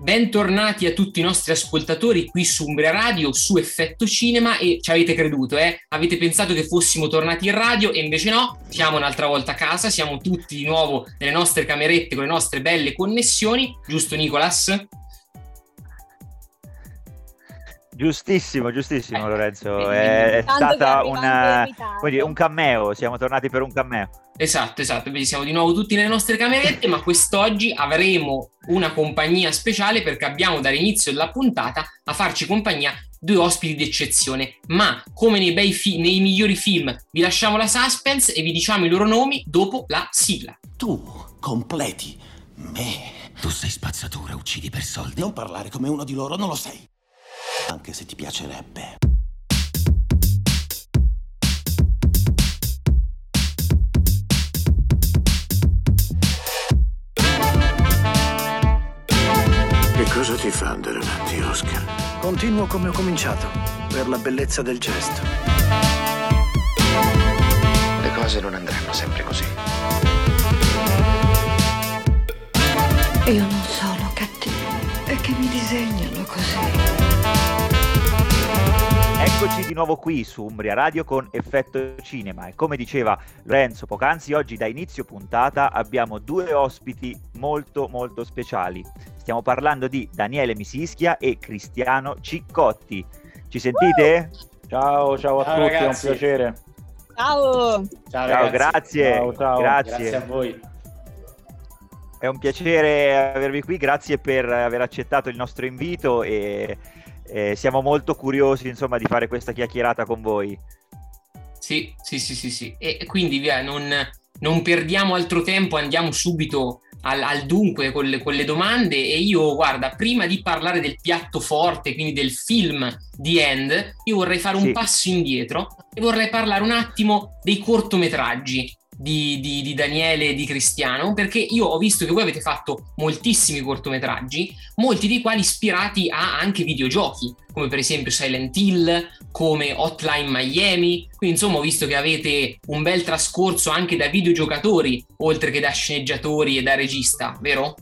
Bentornati a tutti i nostri ascoltatori qui su Umbria Radio, su Effetto Cinema e ci avete creduto, eh? Avete pensato che fossimo tornati in radio e invece no, siamo un'altra volta a casa, siamo tutti di nuovo nelle nostre camerette con le nostre belle connessioni, giusto Nicolas? Giustissimo, giustissimo eh, Lorenzo, è, è stata una, dire, un cameo, siamo tornati per un cameo. Esatto, esatto, quindi siamo di nuovo tutti nelle nostre camerette, ma quest'oggi avremo una compagnia speciale perché abbiamo dall'inizio della puntata a farci compagnia due ospiti d'eccezione, ma come nei, bei fi- nei migliori film vi lasciamo la suspense e vi diciamo i loro nomi dopo la sigla. Tu completi me. Tu sei spazzatura, uccidi per soldi. Non parlare come uno di loro, non lo sei anche se ti piacerebbe. Che cosa ti fa andare avanti, Oscar? Continuo come ho cominciato, per la bellezza del gesto. Le cose non andranno sempre così. Io non sono cattivo, è che mi disegnano Eccoci di nuovo qui su Umbria Radio con Effetto Cinema e come diceva Lorenzo poc'anzi, oggi da inizio puntata abbiamo due ospiti molto molto speciali. Stiamo parlando di Daniele Misischia e Cristiano Ciccotti. Ci sentite? Ciao, ciao a ciao, tutti, ragazzi. è un piacere. Ciao. Ciao, ciao grazie. Ciao, ciao. Grazie. grazie a voi. È un piacere avervi qui, grazie per aver accettato il nostro invito e eh, siamo molto curiosi insomma di fare questa chiacchierata con voi. Sì, sì, sì, sì, sì. E quindi via, non, non perdiamo altro tempo, andiamo subito al, al dunque con le, con le, domande e io guarda, prima di parlare del piatto forte, quindi del film The End, io vorrei fare un sì. passo indietro e vorrei parlare un attimo dei cortometraggi di, di, di, Daniele e di Cristiano, perché io ho visto che voi avete fatto moltissimi cortometraggi, molti dei quali ispirati a anche videogiochi, come per esempio Silent Hill, come Hotline Miami. Quindi insomma ho visto che avete un bel trascorso anche da videogiocatori, oltre che da sceneggiatori e da regista, vero?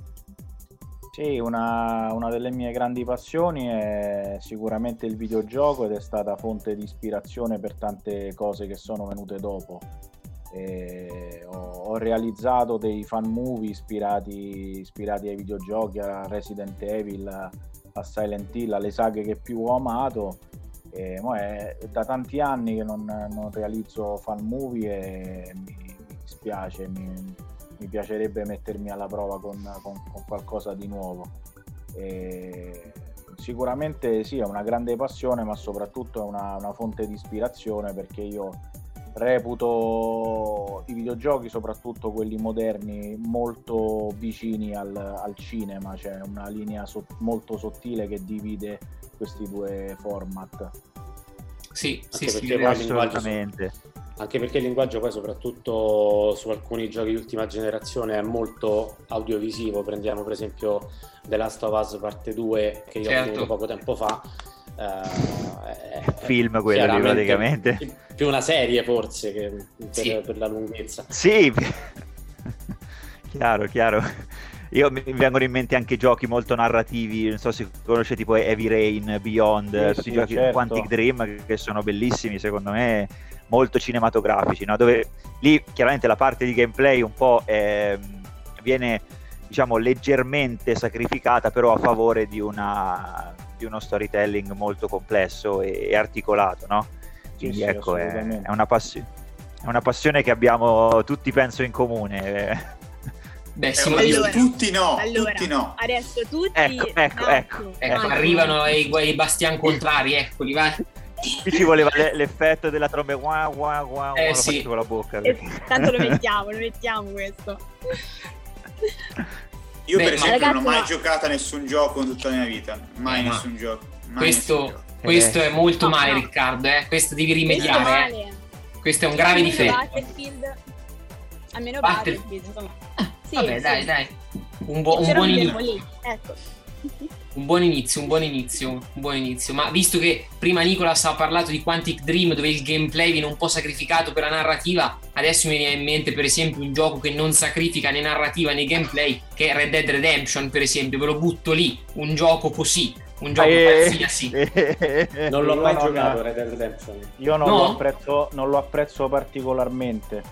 Sì, una, una, delle mie grandi passioni è sicuramente il videogioco ed è stata fonte di ispirazione per tante cose che sono venute dopo ho, ho, realizzato dei fan movie ispirati, ispirati, ai videogiochi, a Resident Evil, a Silent Hill, alle saghe che più ho amato. E, è da tanti anni che non, non realizzo fan movie e mi, mi dispiace, mi, mi, piacerebbe mettermi alla prova con, con, con qualcosa di nuovo. E sicuramente sì, è una grande passione, ma soprattutto è una, una fonte di ispirazione perché io reputo i videogiochi, soprattutto quelli moderni, molto vicini al, al cinema, c'è cioè una linea so- molto sottile che divide questi due format. Sì, anche sì, sì, assolutamente. Anche perché il linguaggio poi soprattutto su alcuni giochi di ultima generazione è molto audiovisivo, prendiamo per esempio The Last of Us parte 2 che io certo. ho finito poco tempo fa. Uh, film quello lì praticamente più una serie forse che per, sì. per la lunghezza. Sì, chiaro, chiaro. Io mi vengono in mente anche giochi molto narrativi, non so se conoscete tipo Heavy Rain, Beyond, sì, tutti i giochi certo. Quantic Dream che sono bellissimi secondo me, molto cinematografici, no? dove lì chiaramente la parte di gameplay un po' è, viene diciamo leggermente sacrificata però a favore di, una, di uno storytelling molto complesso e, e articolato, no? Quindi sì, ecco, sì, è, è, una passi- è, una passione che abbiamo tutti, penso, in comune. Beh, sì, allora, tutti no, allora, tutti no. Adesso tutti... Ecco, ecco, no, ecco. ecco arrivano i, i bastian contrari, eccoli, vai. Qui ci voleva l'effetto della tromba guà, guà, guà, eh, sì. con la bocca. Eh, tanto lo mettiamo, lo mettiamo questo. Io Beh, per esempio ragazzi, non ho mai ma... giocato a nessun gioco in tutta la mia vita, mai eh, nessun gioco. Mai questo, nessun gioco. Questo è molto no, male, no. Riccardo. Eh? Questo devi rimediare. Questo, eh? Questo è un grave difetto. Battlefield. Almeno Battlefield, insomma. Ah, sì, vabbè, sì. dai, dai. Un, bu- un buon inizio. Ecco. Un buon inizio, un buon inizio, un buon inizio. Ma visto che prima Nicolas ha parlato di Quantic Dream dove il gameplay viene un po' sacrificato per la narrativa, adesso mi viene in mente per esempio un gioco che non sacrifica né narrativa né gameplay, che è Red Dead Redemption per esempio, ve lo butto lì, un gioco così, un gioco eh, qualsiasi. Eh, non l'ho mai non giocato Red Dead Redemption. Io non, no? lo apprezzo, non, lo apprezzo, particolarmente.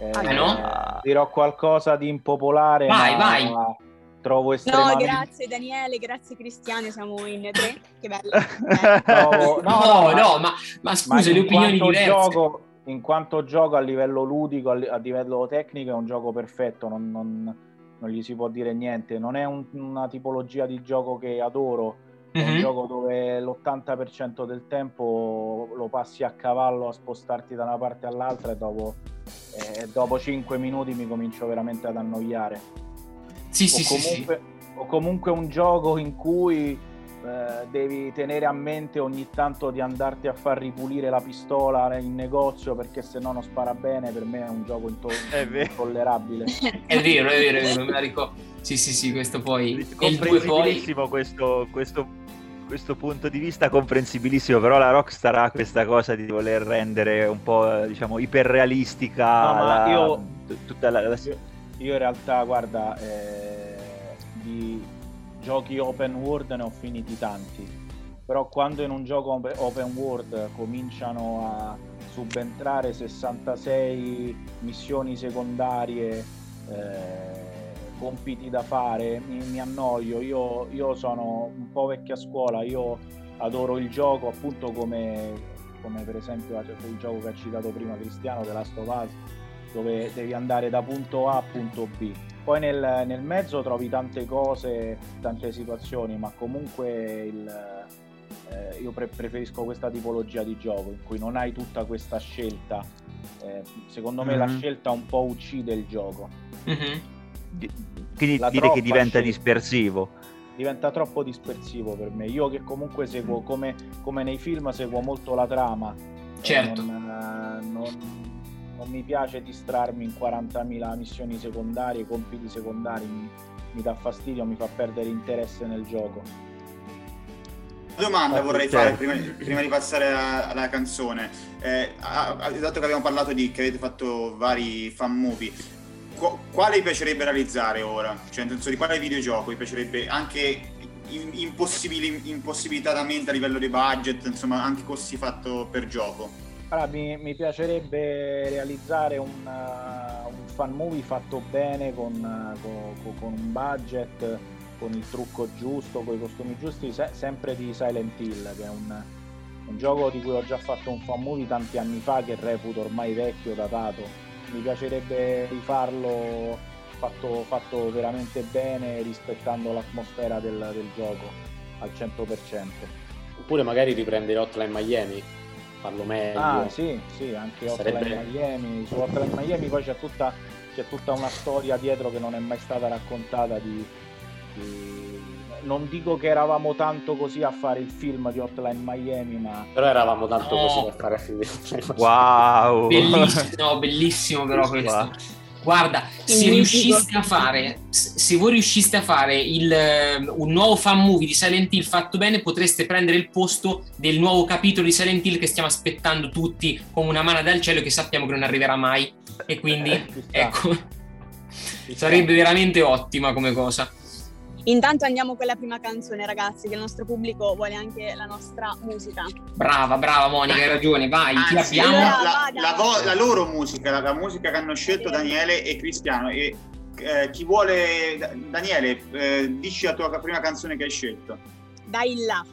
Eh, ah, no? Dirò qualcosa di impopolare. Vai, vai trovo estremamente... No, grazie Daniele, grazie Cristiano, siamo in tre, che bello. trovo... no, no, no, ma, ma scusa, ma le opinioni diverse. Gioco, in quanto gioco a livello ludico, a livello tecnico è un gioco perfetto, non, non, non gli si può dire niente, non è un, una tipologia di gioco che adoro, è un mm-hmm. gioco dove l'80% del tempo lo passi a cavallo a spostarti da una parte all'altra e dopo, eh, dopo 5 minuti mi comincio veramente ad annoiare sì, o, sì, comunque, sì, o comunque un gioco in cui eh, devi tenere a mente ogni tanto di andarti a far ripulire la pistola in negozio perché se no non spara bene, per me è un gioco into- intollerabile. è vero, è vero, è vero, me la ricordo. Sì, sì, sì, questo poi... Comprensibilissimo poi... questo, questo, questo punto di vista, comprensibilissimo, però la Rockstar ha questa cosa di voler rendere un po', diciamo, iperrealistica no, la, io... tutta la, la... Io in realtà, guarda, eh, di giochi open world ne ho finiti tanti, però quando in un gioco open world cominciano a subentrare 66 missioni secondarie, eh, compiti da fare, mi, mi annoio. Io, io, sono un po' vecchia scuola, io adoro il gioco appunto come, come per esempio il gioco che ha citato prima Cristiano, The Last of Us dove devi andare da punto A a punto B. Poi nel, nel mezzo trovi tante cose, tante situazioni, ma comunque il, eh, io pre- preferisco questa tipologia di gioco in cui non hai tutta questa scelta. Eh, secondo me mm-hmm. la scelta un po' uccide il gioco. Mm-hmm. Di- quindi la dire che diventa scelta. dispersivo diventa troppo dispersivo per me. Io che comunque seguo, come, come nei film, seguo molto la trama. Certo. Non, non, non mi piace distrarmi in 40.000 missioni secondarie, compiti secondari, mi, mi dà fastidio, mi fa perdere interesse nel gioco. domanda vorrei fare prima, prima, di passare alla, canzone. Eh, dato che abbiamo parlato di che avete fatto vari fan movie, quale vi piacerebbe realizzare ora? Cioè, nel senso di quale videogioco vi piacerebbe anche impossibilitatamente a livello di budget, insomma, anche così fatto per gioco? Allora, mi, mi, piacerebbe realizzare un, uh, un, fan movie fatto bene con, uh, con, con, un budget, con il trucco giusto, con i costumi giusti, se, sempre di Silent Hill, che è un, un, gioco di cui ho già fatto un fan movie tanti anni fa che reputo ormai vecchio, datato. Mi piacerebbe rifarlo fatto, fatto veramente bene rispettando l'atmosfera del, del gioco al 100%. Oppure magari riprendere Hotline Miami farlo meglio. Ah sì, sì, anche Sarebbe... Hotline Miami. Su Hotline Miami poi c'è tutta, c'è tutta una storia dietro che non è mai stata raccontata di, di... Non dico che eravamo tanto così a fare il film di Hotline Miami, ma... Però eravamo tanto no. così a fare il film di Hotline Miami. Wow! Bellissimo, no, bellissimo però questo. Guarda, se riusciste a fare, se voi riusciste a fare il, un nuovo fan movie di Silent Hill fatto bene, potreste prendere il posto del nuovo capitolo di Silent Hill che stiamo aspettando tutti come una mano dal cielo che sappiamo che non arriverà mai. E quindi, eh, ecco, sarebbe veramente ottima come cosa. Intanto andiamo con la prima canzone, ragazzi, che il nostro pubblico vuole anche la nostra musica. Brava, brava Monica, hai ragione, vai, ah, ti abbiamo. La, la, la, la, loro musica, la, musica che hanno scelto Daniele e Cristiano. E eh, chi vuole, Daniele, eh, dici la tua prima canzone che hai scelto. Dai là.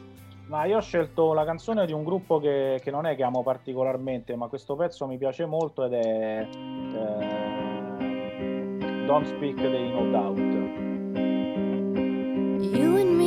Ma io ho scelto la canzone di un gruppo che, che, non è che amo particolarmente, ma questo pezzo mi piace molto ed è eh, Don't Speak dei No Doubt. You and me,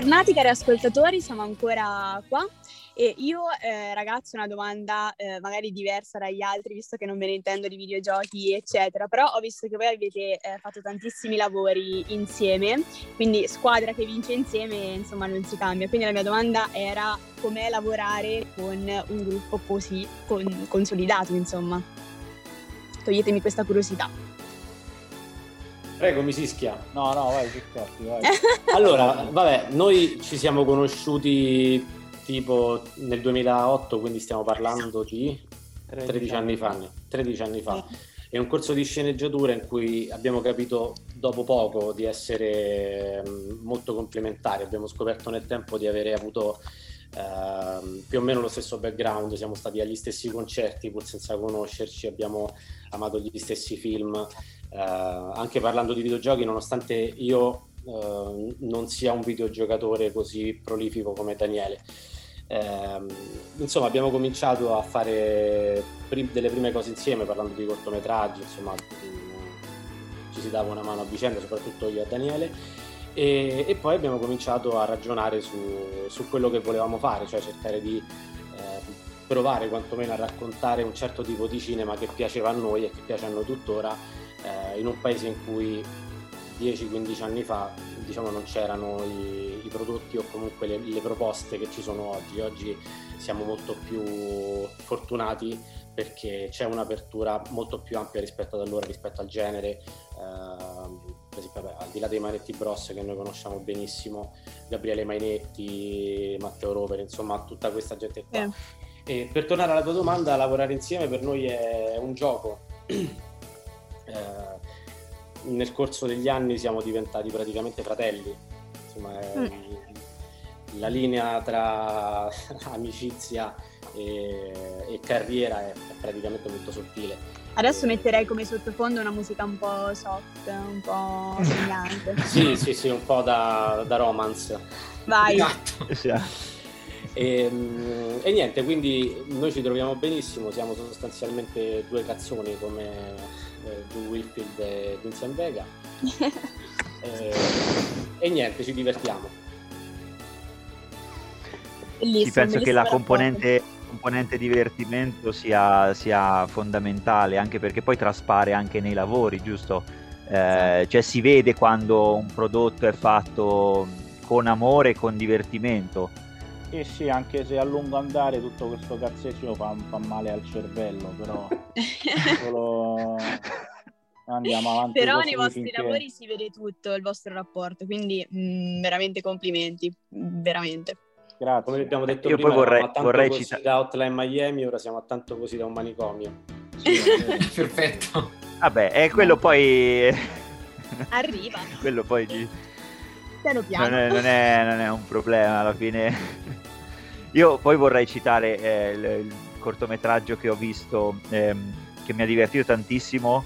Bentornati cari ascoltatori, siamo ancora qua. E io eh, ragazzi una domanda eh, magari diversa dagli altri visto che non me ne intendo di videogiochi eccetera, però ho visto che voi avete eh, fatto tantissimi lavori insieme, quindi squadra che vince insieme insomma non si cambia, quindi la mia domanda era com'è lavorare con un gruppo così con- consolidato insomma, toglietemi questa curiosità. Prego, mi Sischia. No, no, vai, Ciscotti, vai. allora, vabbè, noi ci siamo conosciuti tipo nel 2008, quindi stiamo parlando di 13 anni fa. 13 anni fa. È un corso di sceneggiatura in cui abbiamo capito dopo poco di essere mm, molto complementari, abbiamo scoperto nel tempo di avere avuto Uh, più o meno lo stesso background, siamo stati agli stessi concerti pur senza conoscerci, abbiamo amato gli stessi film, anche parlando di videogiochi, nonostante io uh, non sia un videogiocatore così prolifico come Daniele. Ehm, insomma, abbiamo cominciato a fare prim- delle prime cose insieme, parlando di cortometraggi, insomma, ci si dava una mano a vicenda, soprattutto io e Daniele e, e, poi abbiamo cominciato a ragionare su, su, quello che volevamo fare, cioè cercare di eh, provare quantomeno a raccontare un certo tipo di cinema che piaceva a noi e che piace a noi tuttora eh, in un paese in cui 10-15 anni fa diciamo, non c'erano i, i, prodotti o comunque le, le proposte che ci sono oggi. Oggi siamo molto più fortunati perché c'è un'apertura molto più ampia rispetto ad allora, rispetto al genere. Uh, per esempio, vabbè, al di là dei Mainetti Bros che noi conosciamo benissimo, Gabriele Mainetti, Matteo Rovere, insomma tutta questa gente qua. Eh. E per tornare alla tua domanda, lavorare insieme per noi è un gioco. Eh, nel corso degli anni siamo diventati praticamente fratelli. Insomma, mm. la linea tra amicizia e, e carriera è, è praticamente molto sottile Adesso metterei come sottofondo una musica un po' soft, un po' sognante. sì, sì, sì, un po' da, da romance. Vai. Esatto. E, ehm, e, niente, quindi noi ci troviamo benissimo, siamo sostanzialmente due cazzoni come eh, Drew Whitfield e Vincent Vega. e, e, niente, ci divertiamo. Sì, penso che la componente componente divertimento sia, sia, fondamentale, anche perché poi traspare anche nei lavori, giusto? Eh, cioè si vede quando un prodotto è fatto con amore e con divertimento. Sì, sì, anche se a lungo andare tutto questo cazzeggio fa, fa male al cervello, però solo... andiamo avanti. Però nei vostri finché... lavori si vede tutto il vostro rapporto, quindi mh, mm, veramente complimenti, veramente. Grazie. Come abbiamo detto Io prima, poi vorrei, vorrei così citare... da Hotline Miami, ora siamo a tanto così da un manicomio. Sì, Perfetto. Vabbè, è quello poi... Arriva. quello poi... Piano piano. Non è, non, è, non è, un problema alla fine. Io poi vorrei citare eh, il, il, cortometraggio che ho visto, ehm, che mi ha divertito tantissimo,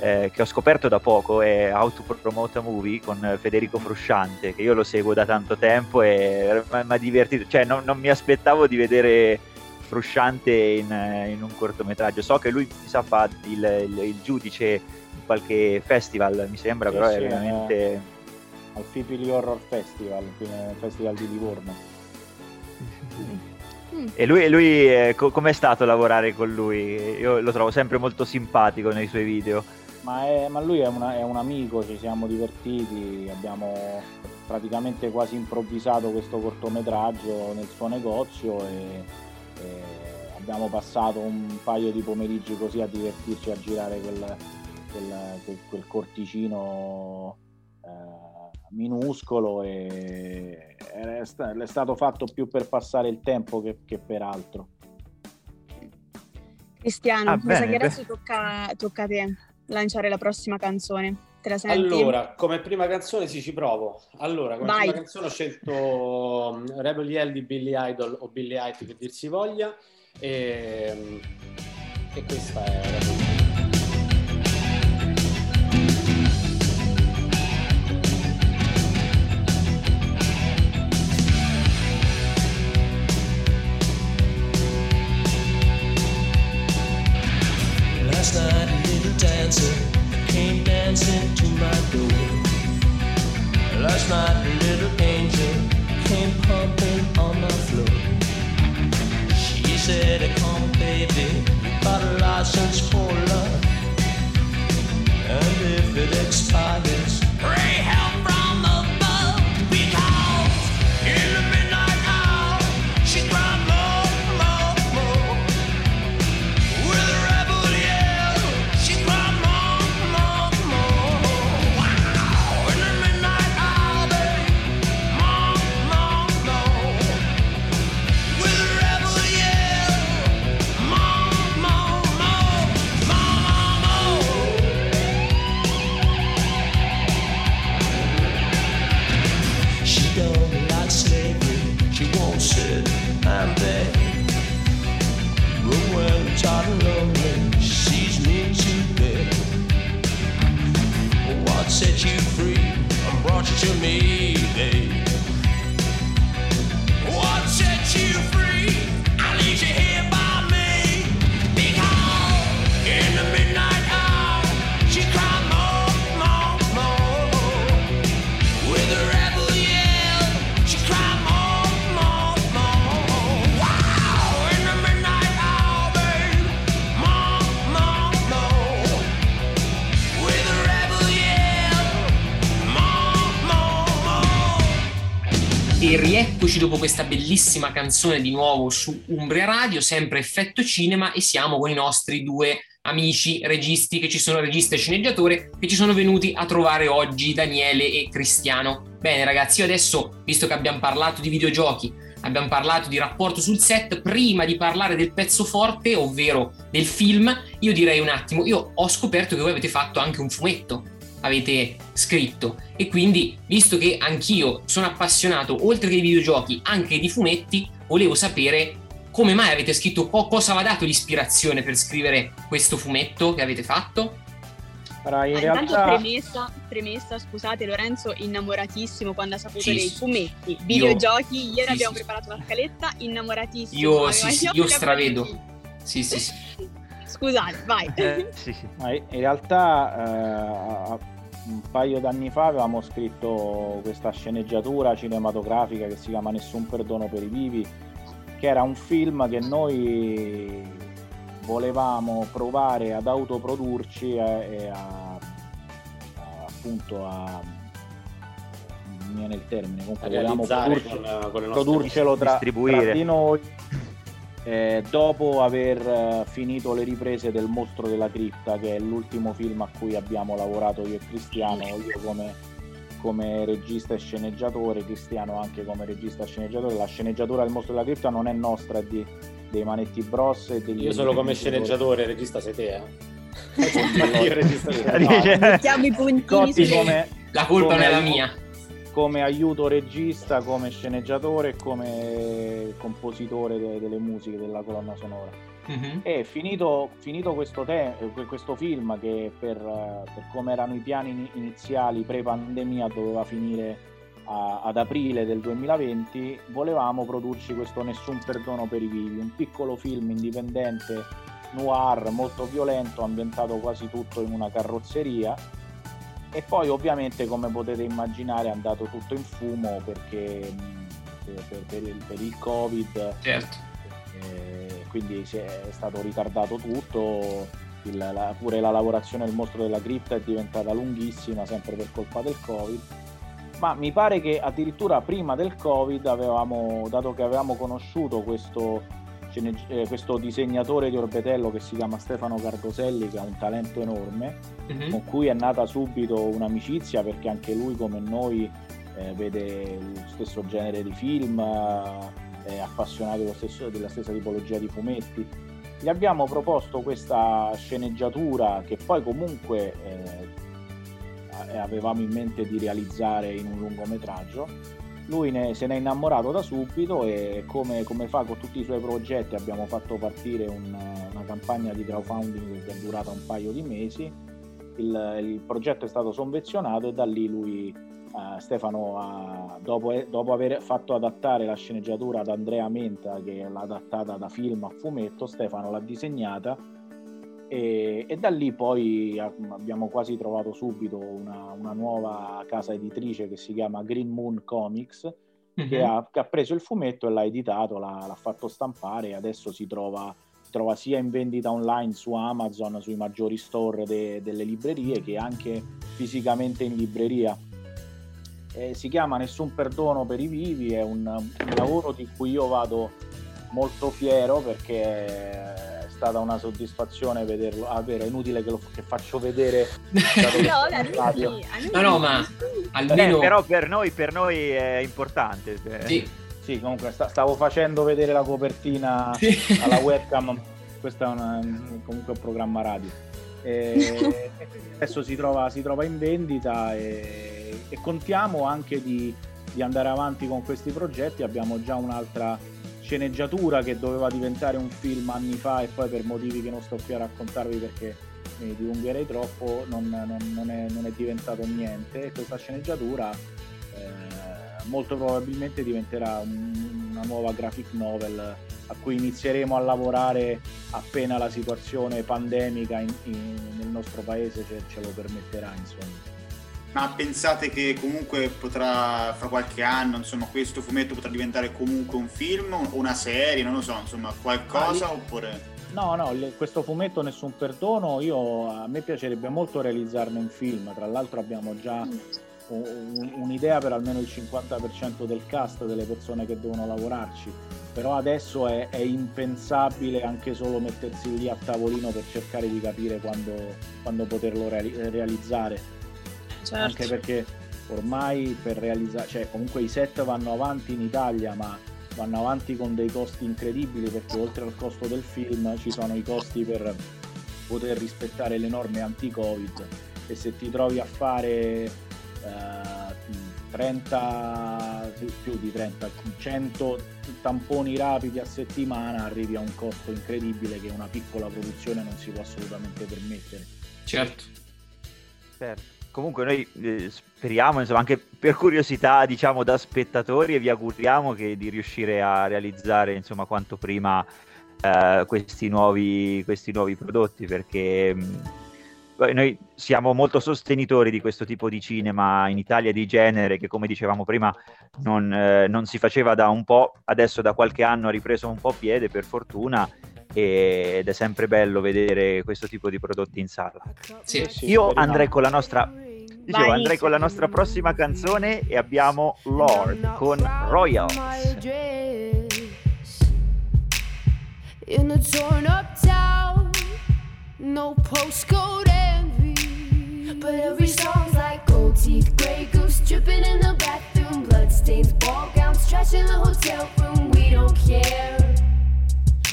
eh, che ho scoperto da poco è How to Promote a Movie con Federico Frusciante, che io lo seguo da tanto tempo e mi ha divertito, cioè non, non, mi aspettavo di vedere Frusciante in, in, un cortometraggio. So che lui mi sa fa il, il, il, giudice in qualche festival, mi sembra, sì, però sì, è veramente... Eh, al Fipili Horror Festival, il festival di Livorno. E lui, lui eh, co- com'è stato lavorare con lui? Io lo trovo sempre molto simpatico nei suoi video ma, è, ma lui è, una, è, un amico, ci siamo divertiti, abbiamo praticamente quasi improvvisato questo cortometraggio nel suo negozio e, e abbiamo passato un paio di pomeriggi così a divertirci a girare quel, quel, quel, quel corticino eh, minuscolo e è, è, stato fatto più per passare il tempo che, che per altro. Cristiano, ah, mi sa che adesso tocca, tocca a te lanciare la prossima canzone. Te la senti? Allora, come prima canzone sì, ci provo. Allora, come Vai. prima canzone ho scelto um, Rebel Yell di Billy Idol o Billy Idol che dir si voglia e, um, e questa è Rebel Last Last night, a little angel came pumping on the floor. She said, Come, baby, got a license for love. And if it expires, E rieccoci dopo questa bellissima canzone di nuovo su Umbria Radio, sempre effetto cinema, e siamo con i nostri due amici registi che ci sono, regista e sceneggiatore, che ci sono venuti a trovare oggi, Daniele e Cristiano. Bene ragazzi, io adesso, visto che abbiamo parlato di videogiochi, abbiamo parlato di rapporto sul set, prima di parlare del pezzo forte, ovvero del film, io direi un attimo, io ho scoperto che voi avete fatto anche un fumetto avete scritto e quindi visto che anch'io sono appassionato oltre che di videogiochi anche di fumetti volevo sapere come mai avete scritto co- cosa vi ha dato l'ispirazione per scrivere questo fumetto che avete fatto Allora, in Ah, intanto realtà premessa, premessa, scusate, Lorenzo innamoratissimo quando ha saputo Sì, dei sì. fumetti, Io- videogiochi, ieri sì, abbiamo sì. preparato la scaletta, innamoratissimo. io, sì, sì, io stravedo sì sì sì Scusate, vai. sì, sì. Ma in realtà eh, un paio d'anni fa avevamo scritto questa sceneggiatura cinematografica che si chiama Nessun perdono per i vivi, che era un film che noi volevamo provare ad autoprodurci e, e a, a- appunto a non mi viene il termine comunque volevamo produrci- con, con produrcelo tra, tra di noi eh, dopo aver eh, finito le riprese del Mostro della Cripta che è l'ultimo film a cui abbiamo lavorato io e Cristiano io come, come regista e sceneggiatore Cristiano anche come regista e sceneggiatore la sceneggiatura del Mostro della Cripta non è nostra è di, dei Manetti Bros e degli Io solo come sceneggiatore, regista sei te, eh? Io regista. No, Mettiamo i puntini come, la colpa non è la mia come aiuto regista, come sceneggiatore e come compositore de- delle musiche della colonna sonora. Mhm. E finito, finito questo, te- que- questo film che per, per come erano i piani ini- iniziali pre-pandemia doveva finire a- ad aprile del 2020, volevamo produrci questo Nessun perdono per i vivi, un piccolo film indipendente noir molto violento, ambientato quasi tutto in una carrozzeria e poi ovviamente come potete immaginare è andato tutto in fumo perché per, per- il, per il covid. Certo. Eh, quindi è, stato ritardato tutto. Il- la- pure la lavorazione del mostro della cripta è diventata lunghissima sempre per colpa del covid. Ma mi pare che addirittura prima del covid avevamo dato che avevamo conosciuto questo, eh, questo disegnatore di Orbetello che si chiama Stefano Cardoselli che ha un talento enorme Mhm. con cui è nata subito un'amicizia perché anche lui come noi eh, vede lo stesso genere di film, eh, è appassionato stesso- della stessa tipologia di fumetti. Gli abbiamo proposto questa sceneggiatura che poi comunque eh, avevamo in mente di realizzare in un lungometraggio. Lui ne- se n'è innamorato da subito e come, come fa con tutti i suoi progetti abbiamo fatto partire un- una campagna di crowdfunding che è durata un paio di mesi. Il, il progetto è stato sovvenzionato e da lì lui, eh, Stefano, ha- dopo, dopo aver fatto adattare la sceneggiatura ad Andrea Menta, che l'ha adattata da film a fumetto, Stefano l'ha disegnata e, e da lì poi abbiamo quasi trovato subito una, una nuova casa editrice che si chiama Green Moon Comics, mm-hmm. che, ha, che, ha, preso il fumetto e l'ha editato, l'ha, l'ha fatto stampare e adesso si trova, si trova, sia in vendita online su Amazon, sui maggiori store de, delle librerie, che anche fisicamente in libreria. Eh, si chiama Nessun perdono per i vivi, è un, un lavoro di cui io vado molto fiero perché stata una soddisfazione vederlo. Ah, vero, è inutile che lo che faccio vedere. no, radio. no, no, ma almeno. Eh, però per noi, per noi è importante. Sì. sì, comunque sta, stavo facendo vedere la copertina sì. alla webcam. Questo è una, comunque un programma radio. E adesso si trova, si trova, in vendita e, e contiamo anche di, di andare avanti con questi progetti. Abbiamo già un'altra sceneggiatura che doveva diventare un film anni fa e poi per motivi che non sto qui a raccontarvi perché mi dilungherei troppo non, non, non, è, non è, diventato niente e questa sceneggiatura eh, molto probabilmente diventerà un, una nuova graphic novel a cui inizieremo a lavorare appena la situazione pandemica in, in, nel nostro paese ce, ce lo permetterà insomma. Ma pensate che comunque potrà, fra qualche anno, insomma, questo fumetto potrà diventare comunque un film, una serie, non lo so, insomma, qualcosa ah, oppure... No, no, questo fumetto Nessun Perdono, io, a me piacerebbe molto realizzarne un film, tra l'altro abbiamo già un, un'idea per almeno il 50% del cast delle persone che devono lavorarci, però adesso è, è impensabile anche solo mettersi lì a tavolino per cercare di capire quando, quando poterlo reali- realizzare certo. anche perché ormai per realizzare, cioè comunque i set vanno avanti in Italia, ma vanno avanti con dei costi incredibili perché oltre al costo del film ci sono i costi per poter rispettare le norme anti-Covid. E se ti trovi a fare eh, 30 più di 30 100 tamponi rapidi a settimana arrivi a un costo incredibile che una piccola produzione non si può assolutamente permettere. Certo. Certo comunque noi eh, speriamo, insomma, anche per curiosità, diciamo, da spettatori e vi auguriamo che, di riuscire a realizzare, insomma, quanto prima eh, questi, nuovi, questi nuovi prodotti, perché mh, mm, noi siamo molto sostenitori di questo tipo di cinema in Italia di genere che, come dicevamo prima, non, eh, non si faceva da un po', adesso da qualche anno ha ripreso un po' piede, per fortuna, ed è sempre bello vedere questo tipo di prodotti in sala. Sì, Io andrei con la nostra Dicevo, andrei con la nostra prossima canzone e abbiamo Lord con Royals. In a torn up town, no postcode envy. But every song's like gold teeth, gray goose dripping in the bathroom, bloodstains, ball gowns, trash in the hotel room. We don't care.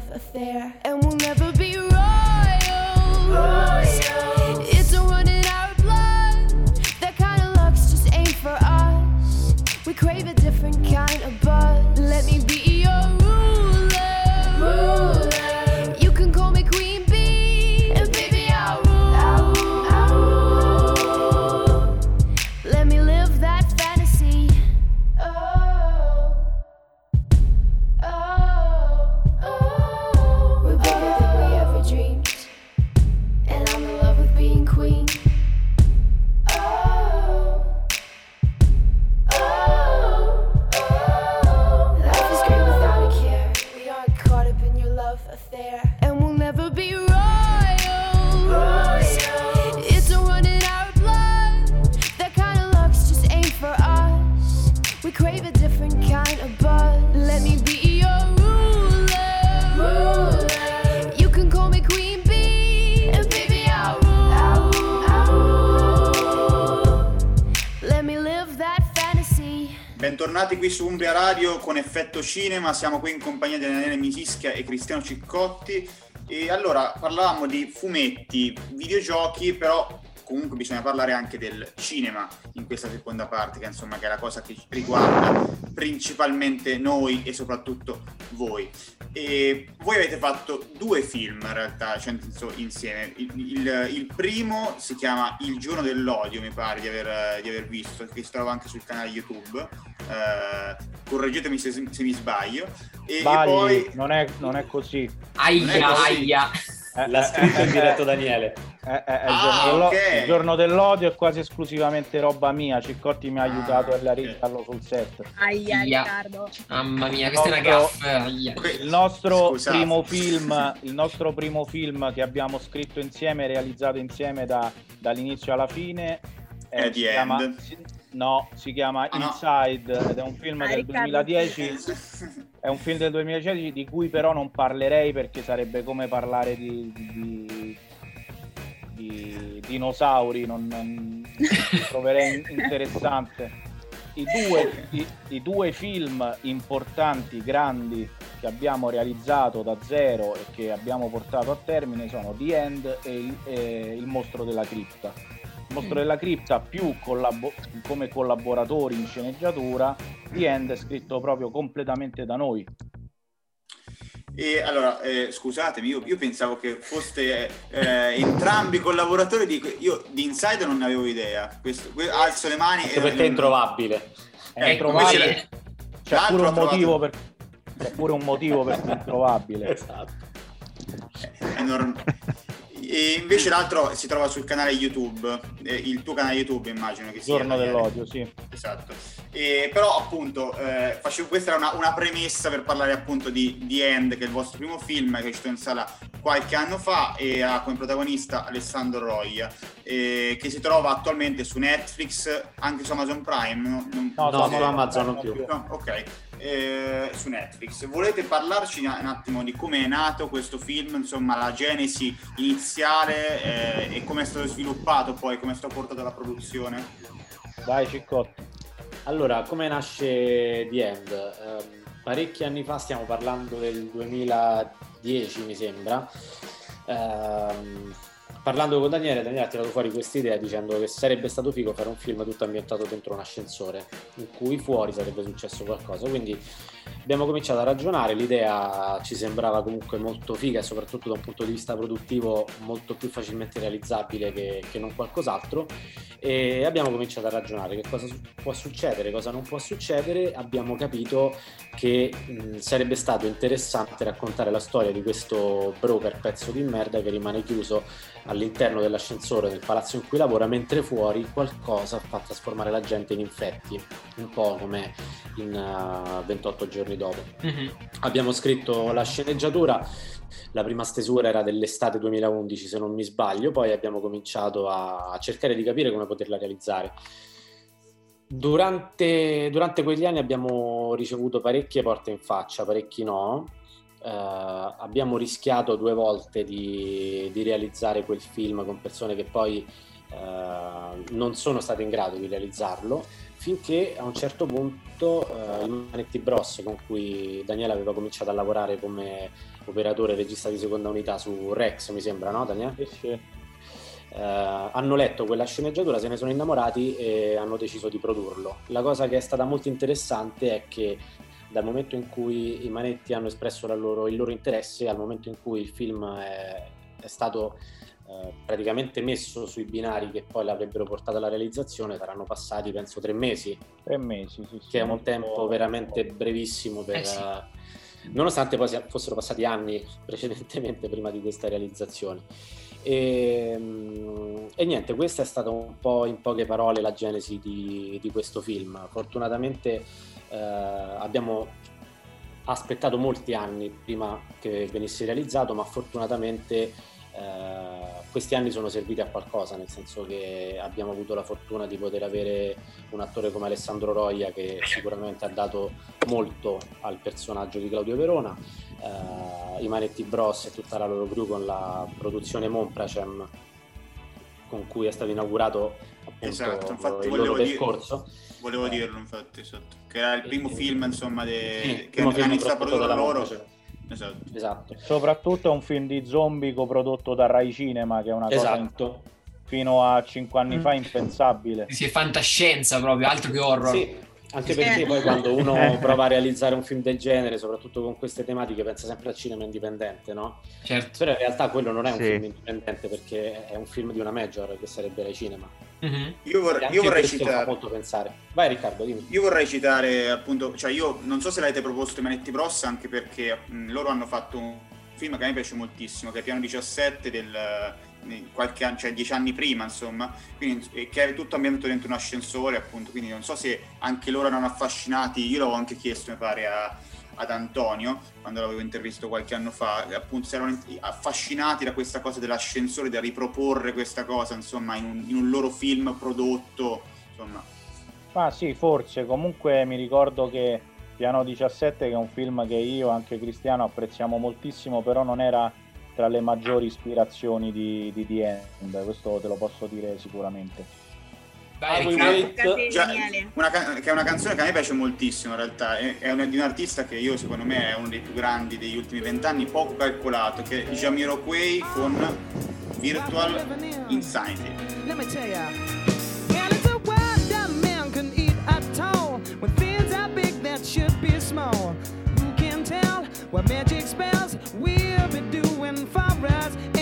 love affair, su Umbria Radio con Effetto Cinema, siamo qui in compagnia di Daniele Misischia e Cristiano Ciccotti e allora parlavamo di fumetti, videogiochi, però comunque bisogna parlare anche del cinema in questa seconda parte, che insomma che è la cosa che riguarda principalmente noi e soprattutto voi. E voi avete fatto due film in realtà, cioè insieme. Il, il, il, primo si chiama Il giorno dell'odio, mi pare di aver, di aver visto, che si trova anche sul canale YouTube. Eh, correggetemi se, se, mi sbaglio. E, e poi... non, è, non è così. Aia, aia. Eh, L'ha scritto in diretto Daniele. Eh, eh, eh, il, ah, giorno okay. il, giorno dell'odio è quasi esclusivamente roba mia. Ciccotti mi ha aiutato ah, a realizzarlo sul set. Aia, Riccardo. Mamma mia, questa è una gaffa. Il nostro Scusate. primo film, il nostro primo film che abbiamo scritto insieme, realizzato insieme da, dall'inizio alla fine. È eh, The chiama. No, si chiama ah, Inside no. ed è un film ah, del Riccardo. 2010. È un film del 2010 di cui però non parlerei perché sarebbe come parlare di, di, di dinosauri, non, non troverei interessante. I due, i, I due film importanti, grandi, che abbiamo realizzato da zero e che abbiamo portato a termine sono The End e Il, e il Mostro della Cripta Mostro della Cripta più collabo- come collaboratori in sceneggiatura, The End è scritto proprio completamente da noi. E allora, eh, scusatemi, io, io, pensavo che foste eh, entrambi collaboratori di... Io di Inside non ne avevo idea. Questo, que- alzo le mani... Anche perché è introvabile. È ecco, introvabile. C'è pure, un motivo per... C'è pure un motivo per cui è introvabile. esatto. È, norm- e invece l'altro si trova sul canale YouTube, eh, il tuo canale YouTube immagino che sia. Giorno dell'odio, sì. Esatto. E, però appunto eh, facevo, questa era una, una, premessa per parlare appunto di The End, che è il vostro primo film che è uscito in sala qualche anno fa e ha come protagonista Alessandro Roia, eh, che si trova attualmente su Netflix, anche su Amazon Prime. No, non, no, no su Amazon non più. No, ok eh, su Netflix. Volete parlarci un attimo di come è nato questo film, insomma la genesi iniziale eh, e come è stato sviluppato poi, come è stato portato alla produzione? Vai Ciccotto. Allora, come nasce The End? Eh, parecchi anni fa, stiamo parlando del 2010 mi sembra, eh, parlando con Daniele, Daniele ha tirato fuori questa idea dicendo che sarebbe stato figo fare un film tutto ambientato dentro un ascensore, in cui fuori sarebbe successo qualcosa. Quindi abbiamo cominciato a ragionare, l'idea ci sembrava comunque molto figa e soprattutto da un punto di vista produttivo molto più facilmente realizzabile che, che non qualcos'altro. E abbiamo cominciato a ragionare che cosa può succedere, cosa non può succedere, abbiamo capito che mh, sarebbe stato interessante raccontare la storia di questo broker pezzo di merda che rimane chiuso all'interno dell'ascensore del palazzo in cui lavora, mentre fuori qualcosa fa trasformare la gente in infetti, un po' come in uh, 28 giorni dopo. Mm-hmm. Abbiamo scritto la sceneggiatura, la prima stesura era dell'estate 2011 se non mi sbaglio, poi abbiamo cominciato a cercare di capire come poterla realizzare. Durante, durante quegli anni abbiamo ricevuto parecchie porte in faccia, parecchi no, Uh, abbiamo rischiato due volte di, di, realizzare quel film con persone che poi uh, non sono state in grado di realizzarlo finché a un certo punto uh, i Manetti Bros con cui Daniele aveva cominciato a lavorare come operatore regista di seconda unità su Rex mi sembra no Daniele? Sì, sì. hanno letto quella sceneggiatura, se ne sono innamorati e hanno deciso di produrlo. La cosa che è stata molto interessante è che dal momento in cui i Manetti hanno espresso loro, il loro interesse al momento in cui il film è, è stato eh, praticamente messo sui binari che poi l'avrebbero portato alla realizzazione saranno passati penso tre mesi tre mesi sì, sì, che è un tempo veramente brevissimo per, eh sì. nonostante poi fossero passati anni precedentemente prima di questa realizzazione e, mm, e, niente, questa è stata un po' in poche parole la genesi di, di questo film. Fortunatamente eh, abbiamo aspettato molti anni prima che venisse realizzato, ma fortunatamente eh, questi anni sono serviti a qualcosa, nel senso che abbiamo avuto la fortuna di poter avere un attore come Alessandro Roia che sicuramente ha dato molto al personaggio di Claudio Verona, eh, i Manetti Bros e tutta la loro crew con la produzione Monpracem con cui è stato inaugurato appunto esatto, infatti il loro dire- percorso. Volevo dirlo, infatti, esatto. Che era il primo Eh, film, insomma, de... Sì, che hanno iniziato a produrre loro. Monza, Esatto. Esatto. Soprattutto è un film di zombie coprodotto da Rai Cinema, che è una cosa Esatto. fino a 5 anni fa impensabile. Sì, è fantascienza proprio, altro che horror. Sì, anche perché poi quando uno prova a realizzare un film del genere, soprattutto con queste tematiche, pensa sempre al cinema indipendente, no? Certo. Però in realtà quello non è un Sì. film indipendente perché è un film di una major che sarebbe Rai Cinema. Mhm. Io, vor- anche io vorrei citare. molto pensare. Vai Riccardo, dimmi. Io vorrei citare appunto, cioè io non so se l'avete proposto i Manetti Bros anche perché mh, loro hanno fatto un film che a me piace moltissimo, che è Piano 17 del eh, qualche anno, cioè dieci anni prima, insomma, quindi, che è tutto ambientato dentro un ascensore, appunto, quindi non so se anche loro erano affascinati, io l'avevo anche chiesto, mi pare, a- ad Antonio, quando l'avevo intervistato qualche anno fa, appunto si erano affascinati da questa cosa dell'ascensore, da riproporre questa cosa, insomma, in un, in un loro film prodotto, insomma. Ma sì, forse. Comunque mi ricordo che Piano 17, che è un film che io e anche Cristiano apprezziamo moltissimo, però non era tra le maggiori ispirazioni di, di The End, questo te lo posso dire sicuramente. Vai, I will Riccardo. wait. Una che è una canzone che a me piace moltissimo in realtà, è, è una- di un artista che io secondo me è uno dei più grandi degli ultimi vent'anni, poco calcolato, che è Jamiroquai con Virtual Insanity. Let me tell all. When things are big that should be small. Who can tell what magic spells we'll be doing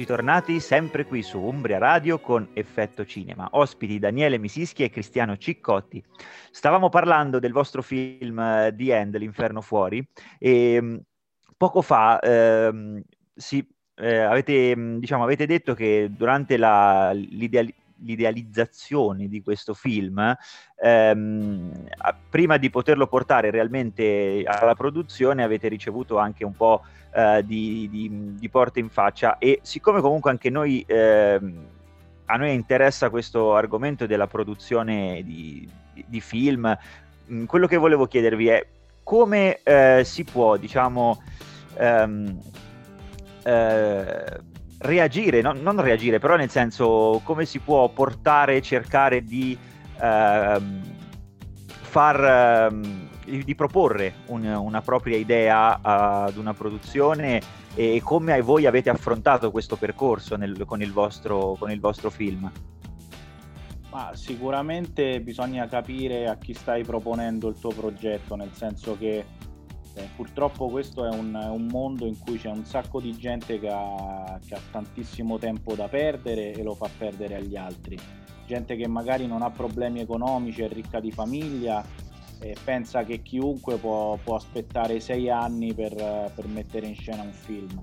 Eccoci tornati sempre qui su Umbria Radio con Effetto Cinema. Ospiti Daniele Misischi e Cristiano Ciccotti. Stavamo parlando del vostro film uh, The End, L'Inferno Fuori, e um, poco fa uh, si, uh, avete, diciamo, avete, detto che durante la, l'idealizzazione di questo film, ehm, prima di poterlo portare realmente alla produzione avete ricevuto anche un po' eh, di, di, di, porte in faccia e siccome comunque anche noi, ehm, a noi interessa questo argomento della produzione di, di film, mh, quello che volevo chiedervi è come eh, si può, diciamo, ehm, eh, reagire, no, non reagire, però nel senso come si può portare, cercare di ehm, far, ehm, di proporre un, una propria idea ad una produzione e come voi avete affrontato questo percorso nel, con, il vostro, con il vostro film. Ma sicuramente bisogna capire a chi stai proponendo il tuo progetto, nel senso che eh, purtroppo questo è un, un, mondo in cui c'è un sacco di gente che ha, che ha, tantissimo tempo da perdere e lo fa perdere agli altri. Gente che magari non ha problemi economici, è ricca di famiglia e pensa che chiunque può, può aspettare sei anni per, per, mettere in scena un film.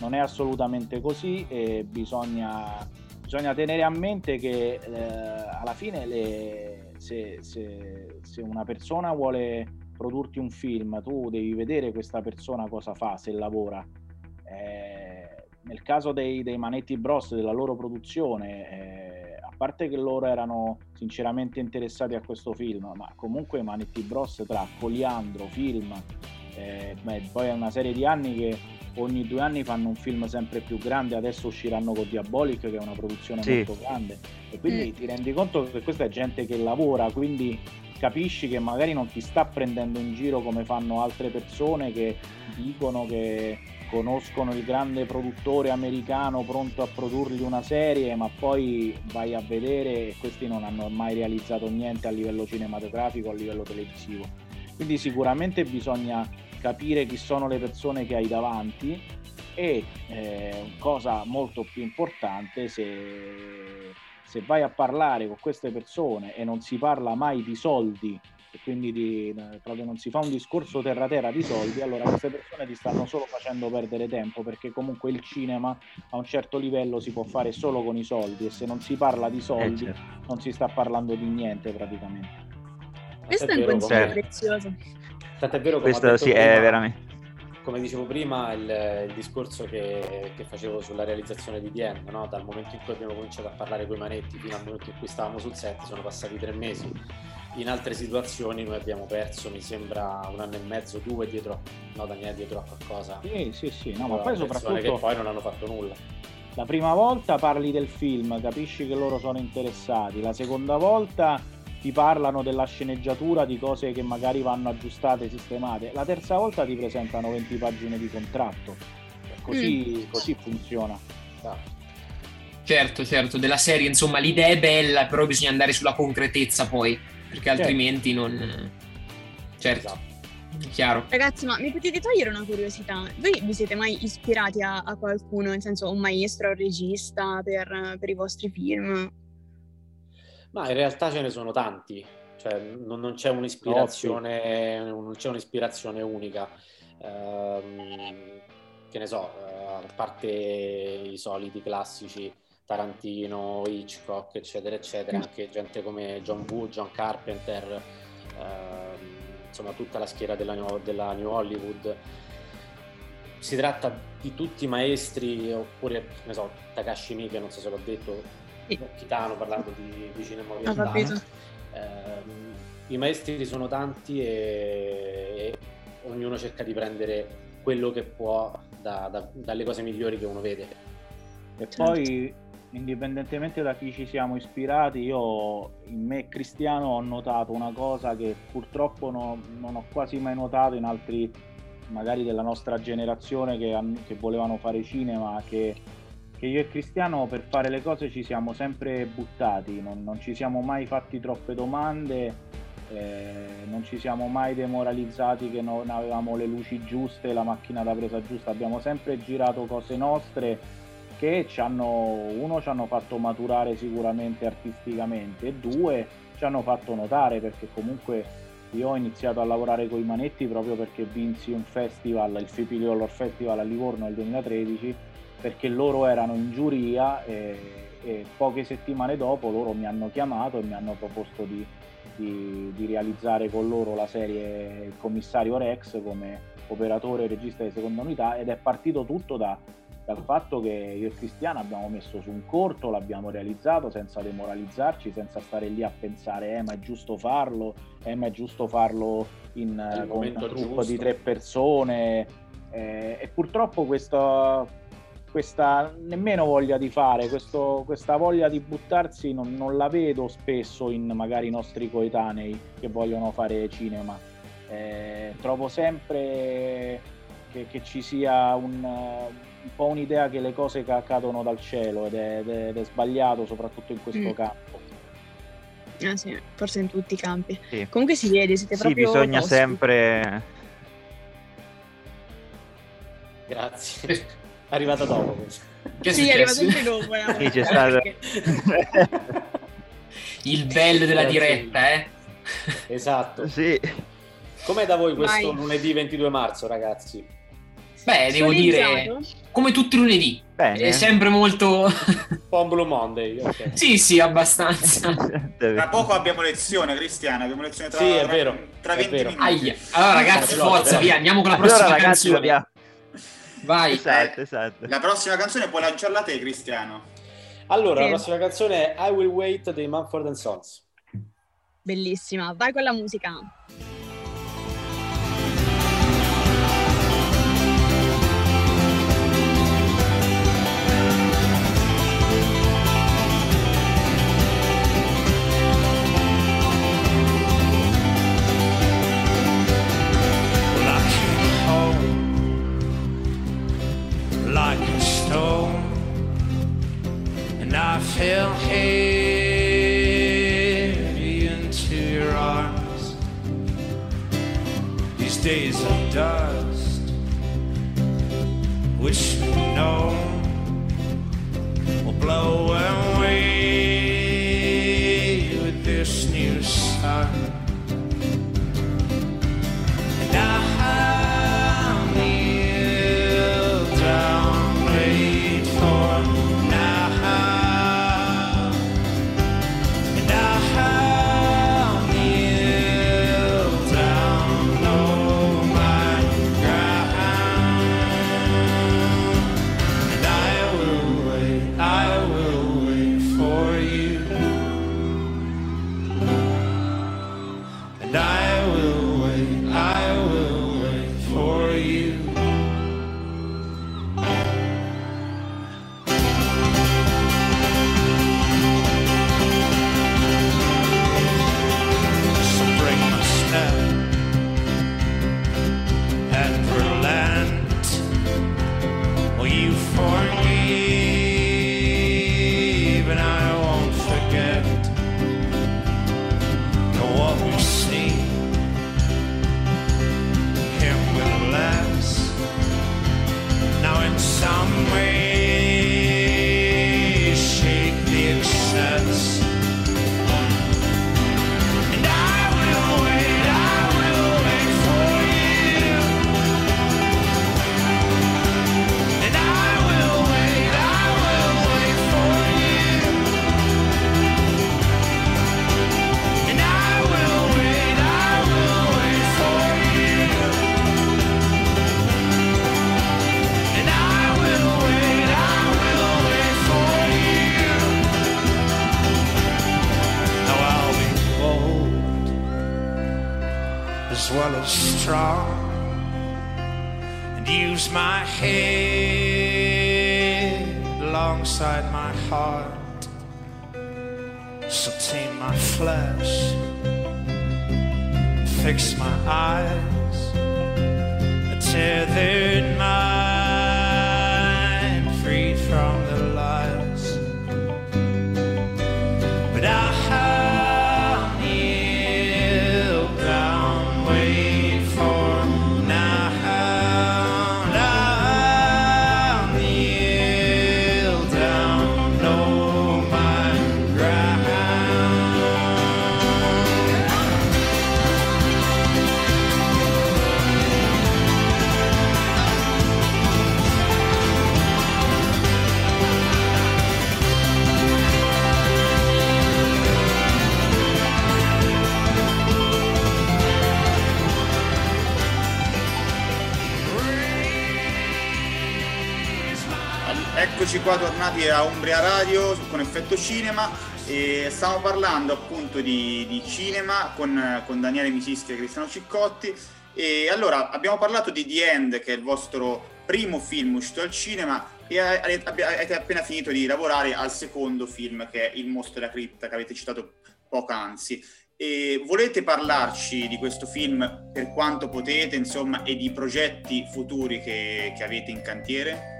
Non è assolutamente così e bisogna, bisogna tenere a mente che eh, alla fine le, se, se, se una persona vuole produrti un film, tu devi vedere questa persona cosa fa, se lavora. Eh, nel caso dei, dei, Manetti Bros, della loro produzione, eh, a parte che loro erano sinceramente interessati a questo film, ma comunque Manetti Bros tra Coliandro, film, eh, beh, poi è una serie di anni che ogni due anni fanno un film sempre più grande, adesso usciranno con Diabolic che è una produzione sì. molto grande e quindi mm. ti rendi conto che questa è gente che lavora, quindi capisci che magari non ti sta prendendo in giro come fanno altre persone che dicono che conoscono il grande produttore americano pronto a produrgli una serie, ma poi vai a vedere e questi non hanno mai realizzato niente a livello cinematografico, a livello televisivo. Quindi sicuramente bisogna capire chi sono le persone che hai davanti e eh, cosa molto più importante se se vai a parlare con queste persone e non si parla mai di soldi e quindi di, eh, proprio non si fa un discorso terra terra di soldi, allora queste persone ti stanno solo facendo perdere tempo perché comunque il cinema a un certo livello si può fare solo con i soldi e se non si parla di soldi eh, certo. non si sta parlando di niente praticamente. Questo è, un consiglio prezioso. Tant'è vero come Questo sì, prima, è veramente come dicevo prima, il, il discorso che, che, facevo sulla realizzazione di DM, no? dal momento in cui abbiamo cominciato a parlare con i manetti fino al momento in cui stavamo sul set, sono passati tre mesi. In altre situazioni noi abbiamo perso, mi sembra, un anno e mezzo, due dietro, no Daniele, dietro a qualcosa. Sì, sì, sì, no, ma poi soprattutto... che poi non hanno fatto nulla. La prima volta parli del film, capisci che loro sono interessati, la seconda volta ti parlano della sceneggiatura, di cose che magari vanno aggiustate, sistemate. La terza volta ti presentano 20 pagine di contratto. Così, mm. così funziona. Certo, certo, della serie, insomma, l'idea è bella, però bisogna andare sulla concretezza poi, perché certo. altrimenti non... Certo. Esatto. Chiaro. Ragazzi, ma mi potete togliere una curiosità? Voi vi siete mai ispirati a, a qualcuno, nel senso un maestro, un regista per, per i vostri film? Ma in realtà ce ne sono tanti, cioè non, non c'è un'ispirazione, non c'è un'ispirazione unica. Ehm, che ne so, eh, a parte i soliti classici Tarantino, Hitchcock, eccetera, eccetera, anche gente come John Woo, John Carpenter, ehm, insomma tutta la schiera della New, della New Hollywood. Si tratta di tutti maestri, oppure, ne so, Takashi Miike, non so se l'ho detto, Kitano parlando di, di cinema orientale. Eh, I maestri sono tanti e, e, ognuno cerca di prendere quello che può da, da, dalle cose migliori che uno vede. E certo. poi, indipendentemente da chi ci siamo ispirati, io in me cristiano ho notato una cosa che purtroppo no, non ho quasi mai notato in altri, magari della nostra generazione che, che volevano fare cinema, che che io e Cristiano per fare le cose ci siamo sempre buttati, non, non ci siamo mai fatti troppe domande, eh, non ci siamo mai demoralizzati che non avevamo le luci giuste, la macchina da presa giusta, abbiamo sempre girato cose nostre perché ci hanno, uno ci hanno fatto maturare sicuramente artisticamente e due ci hanno fatto notare perché comunque io ho iniziato a lavorare con i manetti proprio perché vinsi un festival, il Fipili Horror Festival a Livorno nel 2013 perché loro erano in giuria e, e, poche settimane dopo loro mi hanno chiamato e mi hanno proposto di, di, di realizzare con loro la serie Il commissario Rex come operatore e regista di seconda unità ed è partito tutto da, dal fatto che io e Cristiano abbiamo messo su un corto, l'abbiamo realizzato senza demoralizzarci, senza stare lì a pensare eh ma è giusto farlo, eh ma è giusto farlo in, con un gruppo di tre persone. Eh, e purtroppo questo, questa nemmeno voglia di fare, questo, questa voglia di buttarsi non, non, la vedo spesso in magari i nostri coetanei che vogliono fare cinema. Eh, trovo sempre che, che ci sia un, un, po' un'idea che le cose cadono dal cielo ed è, ed è, ed è sbagliato soprattutto in questo mm. campo. Ah, sì, forse in tutti i campi. Sì. Comunque si vede, siete sì, proprio. Sì, bisogna posti. sempre. Grazie. È arrivata dopo. Che sì, è arrivato sempre dopo. Eh. Sì, c'è stato. Il bello della diretta, eh? Esatto. Sì. Com'è da voi questo Vai. lunedì 22 marzo, ragazzi? Beh, devo dire, come tutti i lunedì, Bene. è sempre molto... Un po' un Blue Monday. Okay. sì, sì, abbastanza. Tra poco abbiamo lezione, Cristiana, abbiamo lezione tra, sì, è tra, vero, tra 20 vero. minuti. Aia. Allora ragazzi, forza, via, andiamo con la prossima allora, canzone. Ragazzi, Vai. Esatto, esatto. La prossima canzone puoi lanciarla te, Cristiano. Allora, sì. la prossima canzone è I Will Wait dei Manford Sons. Bellissima, vai con la musica. Tornati a Umbria Radio con Effetto Cinema e stiamo parlando appunto di, di cinema con, con, Daniele Misischi e Cristiano Ciccotti e allora abbiamo parlato di The End che è il vostro primo film uscito al cinema e avete appena finito di lavorare al secondo film che è Il mostro della cripta che avete citato poc'anzi e volete parlarci di questo film per quanto potete, insomma, e di progetti futuri che, che avete in cantiere?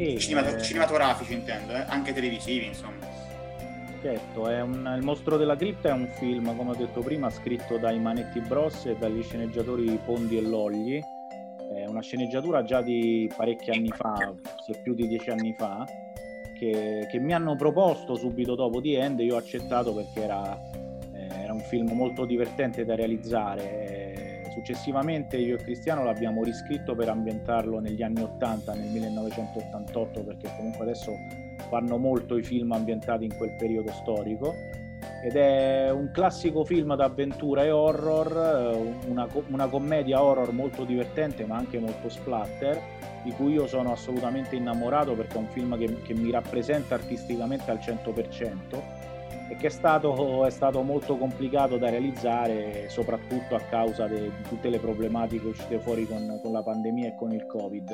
Sì, Cinemat- eh... Cinematografici intendo, eh? anche televisivi, insomma. Certo, un, Il mostro della cripta è un film, come ho detto prima, scritto dai Manetti Bros e dagli sceneggiatori Pondi e Logli. È una sceneggiatura già di parecchi anni fa, se più di dieci anni fa, che, che mi hanno proposto subito dopo di End. Io ho accettato perché era era un film molto divertente da realizzare. Successivamente io e Cristiano l'abbiamo riscritto per ambientarlo negli anni 80, nel 1988, perché comunque adesso fanno molto i film ambientati in quel periodo storico. Ed è un classico film d'avventura e horror, una, una commedia horror molto divertente ma anche molto splatter, di cui io sono assolutamente innamorato perché è un film che, che mi rappresenta artisticamente al 100% e che è stato, è stato, molto complicato da realizzare soprattutto a causa di tutte le problematiche uscite fuori con, con, la pandemia e con il covid.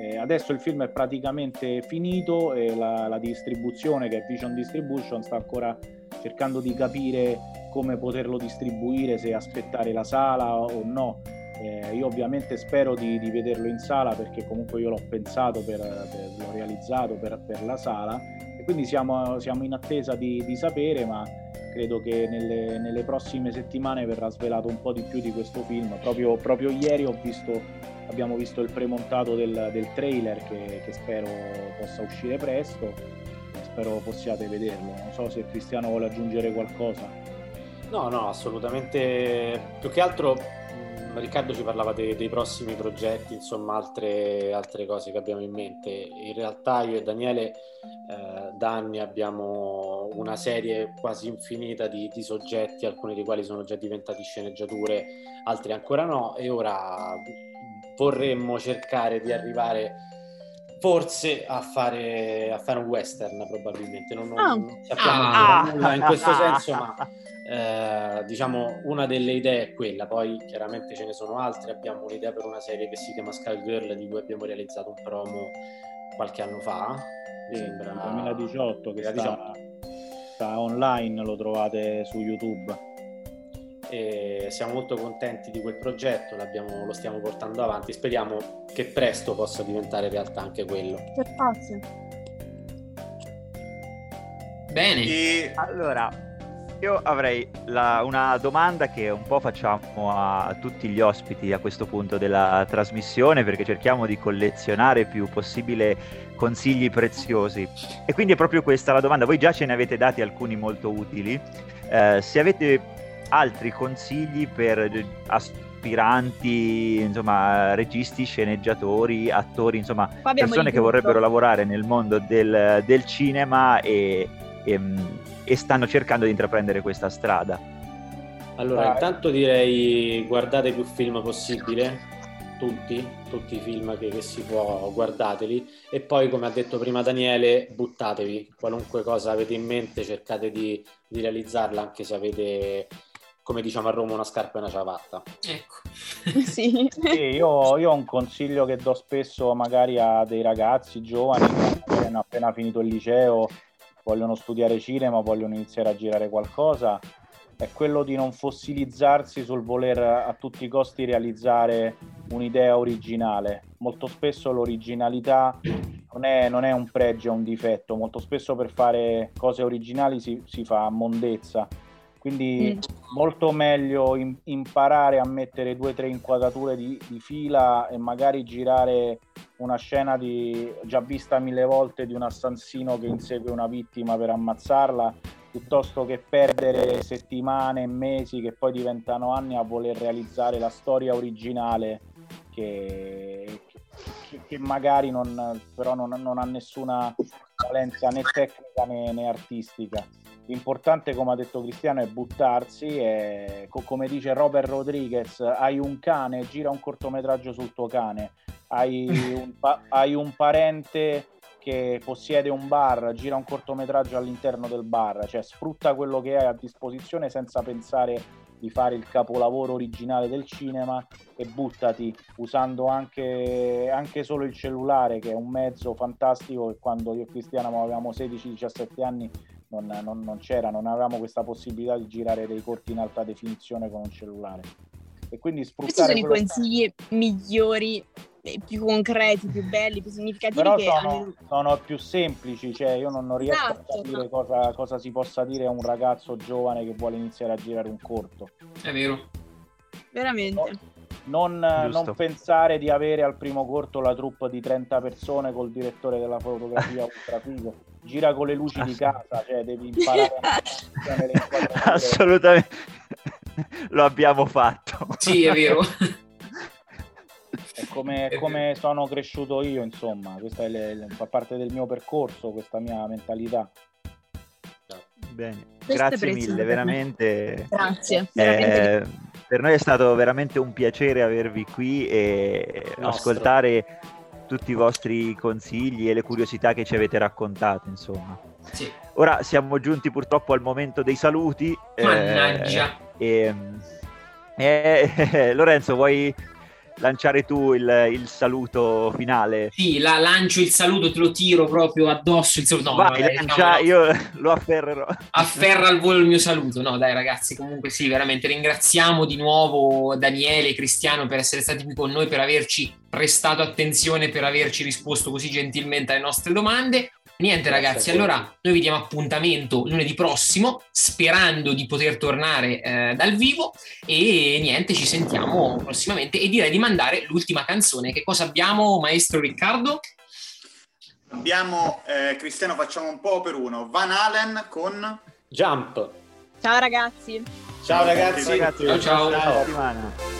Eh, adesso il film è praticamente finito e la, la, distribuzione che è Vision Distribution sta ancora cercando di capire come poterlo distribuire, se aspettare la sala o no. Eh, io ovviamente spero di, di, vederlo in sala perché comunque io l'ho pensato, per, per, l'ho realizzato per, per la sala quindi siamo, siamo in attesa di, di, sapere, ma credo che nelle, nelle, prossime settimane verrà svelato un po' di più di questo film. Proprio, proprio ieri visto, abbiamo visto il premontato del, del trailer che, che, spero possa uscire presto spero possiate vederlo. Non so se Cristiano vuole aggiungere qualcosa. No, no, assolutamente. Più che altro Riccardo ci parlava dei, dei prossimi progetti, insomma altre, altre, cose che abbiamo in mente. In realtà io e Daniele eh, da anni abbiamo una serie quasi infinita di, di, soggetti, alcuni dei quali sono già diventati sceneggiature, altri ancora no, e ora vorremmo cercare di arrivare forse a fare, a fare un western probabilmente, non, non, non sappiamo ah, nulla in questo senso, ma eh, diciamo una delle idee è quella, poi chiaramente ce ne sono altre, abbiamo un'idea per una serie che si chiama Sky Girl di cui abbiamo realizzato un promo qualche anno fa, mi sembra 2018 che sta, sta online, lo trovate su YouTube e siamo molto contenti di quel progetto, lo stiamo portando avanti, speriamo che presto possa diventare realtà anche quello. Spazio. Bene. E allora, io avrei la, una domanda che un po' facciamo a tutti gli ospiti a questo punto della trasmissione perché cerchiamo di collezionare più possibile consigli preziosi. E quindi è proprio questa la domanda. Voi già ce ne avete dati alcuni molto utili. Eh, se avete altri consigli per aspiranti, insomma, registi, sceneggiatori, attori, insomma, persone che vorrebbero lavorare nel mondo del, del cinema e, e e stanno cercando di intraprendere questa strada. Allora, intanto direi guardate più film possibile, tutti, tutti i film che, che, si può, guardateli e poi come ha detto prima Daniele, buttatevi, qualunque cosa avete in mente cercate di, di realizzarla anche se avete come diciamo a Roma una scarpa e una ciabatta. Ecco. sì. sì io, io, ho un consiglio che do spesso magari a dei ragazzi giovani che hanno appena finito il liceo vogliono studiare cinema, vogliono iniziare a girare qualcosa, è quello di non fossilizzarsi sul voler a tutti i costi realizzare un'idea originale. Molto spesso l'originalità non è, non è un pregio, è un difetto, molto spesso per fare cose originali si, si fa mondezza. Quindi mm. molto meglio in, imparare a mettere due o tre inquadrature di, di, fila e magari girare una scena di, già vista mille volte di un assassino che insegue una vittima per ammazzarla, piuttosto che perdere settimane e mesi che poi diventano anni a voler realizzare la storia originale che, che, che magari non, però non, non, ha nessuna valenza né tecnica né, né artistica. L'importante, come ha detto Cristiano, è buttarsi e, co- come dice Robert Rodriguez, hai un cane, gira un cortometraggio sul tuo cane, hai un, pa- hai un parente che possiede un bar, gira un cortometraggio all'interno del bar, cioè sfrutta quello che hai a disposizione senza pensare di fare il capolavoro originale del cinema e buttati usando anche, anche solo il cellulare che è un mezzo fantastico che quando io e Cristiano avevamo 16-17 anni non, non, non c'era, non avevamo questa possibilità di girare dei corti in alta definizione con un cellulare. E quindi sfruttare Questi sono i consigli migliori più concreti, più belli, più significativi. Però che sono, hanno... sono, più semplici, cioè io non, non riesco Esatto, a capire no. cosa, cosa si possa dire a un ragazzo giovane che vuole iniziare a girare un corto. È vero. Veramente. Non, non pensare di avere al primo corto la troupe di 30 persone col direttore della fotografia ultra figo. Gira con le luci di casa, cioè devi imparare a. Assolutamente. Lo abbiamo fatto. Sì, è vero. È come, come sono cresciuto io, insomma, questa è le- le- fa parte del mio percorso, questa mia mentalità. Bene. Questo Grazie mille, veramente. Grazie. Eh, veramente. Per noi è stato veramente un piacere avervi qui e ascoltare tutti i vostri consigli e le curiosità che ci avete raccontato, insomma. Sì. Ora siamo giunti purtroppo al momento dei saluti. eh, Mannaggia. e, eh, Lorenzo, vuoi lanciare tu il, il saluto finale? Sì, la, lancio il saluto, te lo tiro proprio addosso. Il saluto. No, Vai, vabbè, lancia, diciamo, no. io lo afferrerò. afferra al volo il mio saluto. No, dai, ragazzi, comunque sì, veramente ringraziamo di nuovo Daniele e Cristiano per essere stati qui con noi, per averci prestato attenzione, per averci risposto così gentilmente alle nostre domande. Niente, ragazzi, allora noi vi diamo appuntamento lunedì prossimo, sperando di poter tornare eh, dal vivo. E niente, ci sentiamo prossimamente. E direi di mandare l'ultima canzone. Che cosa abbiamo, maestro Riccardo? Abbiamo, eh, Cristiano, facciamo un po' per uno. Van Halen con... Jump. Ciao ragazzi. Ciao ragazzi. Ragazzi, Ciao, ciao. buona